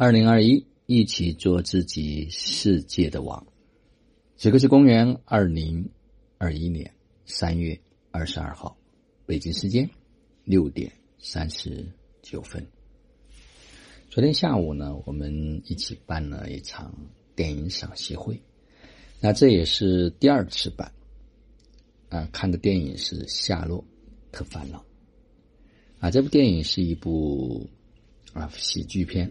二零二一，一起做自己世界的王。这个是公元二零二一年三月二十二号，北京时间六点三十九分。昨天下午呢，我们一起办了一场电影赏析会，那这也是第二次办。啊，看的电影是《夏洛特烦恼》啊，这部电影是一部啊喜剧片。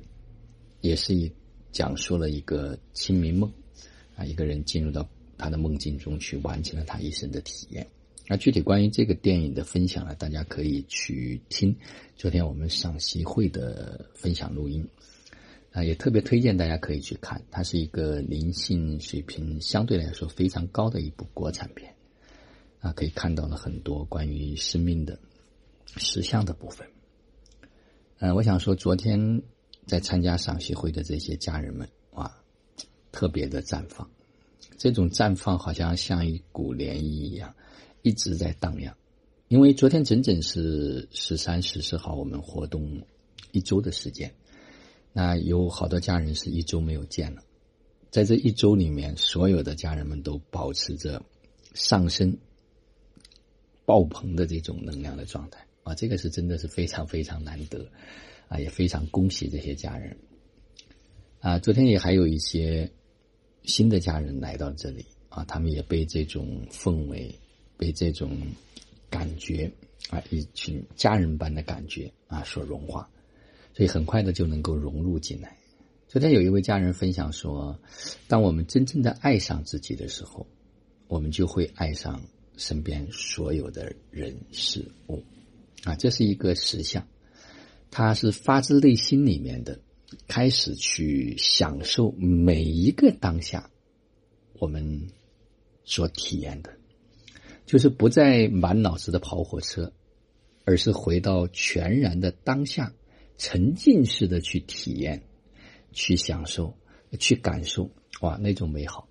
也是一讲述了一个清明梦，啊，一个人进入到他的梦境中去完成了他一生的体验。那具体关于这个电影的分享呢，大家可以去听昨天我们赏析会的分享录音，啊，也特别推荐大家可以去看。它是一个灵性水平相对来说非常高的一部国产片，啊，可以看到了很多关于生命的实相的部分。嗯，我想说昨天。在参加赏析会的这些家人们，哇，特别的绽放。这种绽放好像像一股涟漪一样，一直在荡漾。因为昨天整整是十三、十四号，我们活动一周的时间，那有好多家人是一周没有见了。在这一周里面，所有的家人们都保持着上升、爆棚的这种能量的状态啊，这个是真的是非常非常难得。啊，也非常恭喜这些家人。啊，昨天也还有一些新的家人来到这里啊，他们也被这种氛围、被这种感觉啊，一群家人般的感觉啊所融化，所以很快的就能够融入进来。昨天有一位家人分享说，当我们真正的爱上自己的时候，我们就会爱上身边所有的人事物，啊，这是一个实相。它是发自内心里面的，开始去享受每一个当下，我们所体验的，就是不再满脑子的跑火车，而是回到全然的当下，沉浸式的去体验、去享受、去感受，哇，那种美好，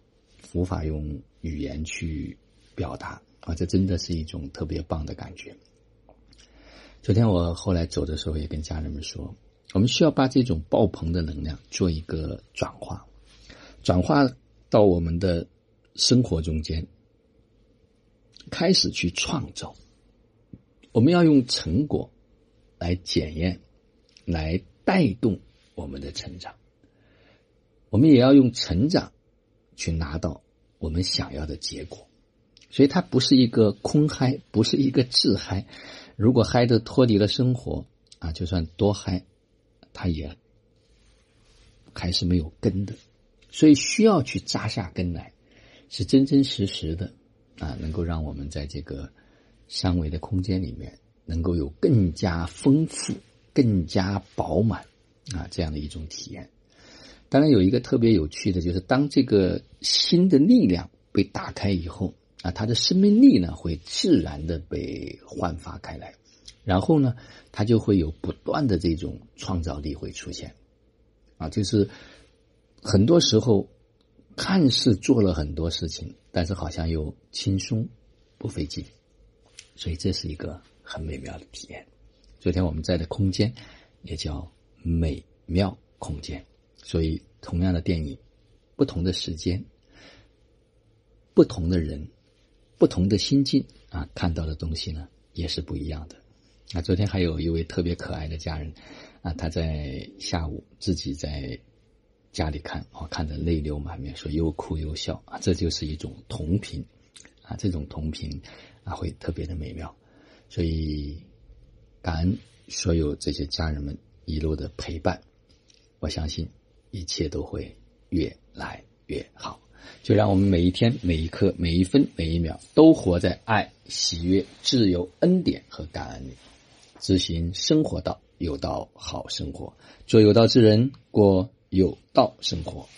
无法用语言去表达。啊！这真的是一种特别棒的感觉。昨天我后来走的时候，也跟家人们说，我们需要把这种爆棚的能量做一个转化，转化到我们的生活中间，开始去创造。我们要用成果来检验，来带动我们的成长。我们也要用成长去拿到我们想要的结果。所以它不是一个空嗨，不是一个自嗨。如果嗨的脱离了生活啊，就算多嗨，它也还是没有根的。所以需要去扎下根来，是真真实实的啊，能够让我们在这个三维的空间里面，能够有更加丰富、更加饱满啊这样的一种体验。当然，有一个特别有趣的就是，当这个新的力量被打开以后。啊，他的生命力呢会自然的被焕发开来，然后呢，他就会有不断的这种创造力会出现，啊，就是很多时候看似做了很多事情，但是好像又轻松不费劲，所以这是一个很美妙的体验。昨天我们在的空间也叫美妙空间，所以同样的电影，不同的时间，不同的人。不同的心境啊，看到的东西呢也是不一样的。啊，昨天还有一位特别可爱的家人，啊，他在下午自己在家里看，我看得泪流满面，说又哭又笑啊，这就是一种同频啊，这种同频啊会特别的美妙。所以感恩所有这些家人们一路的陪伴，我相信一切都会越来越好。就让我们每一天、每一刻、每一分、每一秒，都活在爱、喜悦、自由、恩典和感恩里，执行生活道，有道好生活，做有道之人，过有道生活。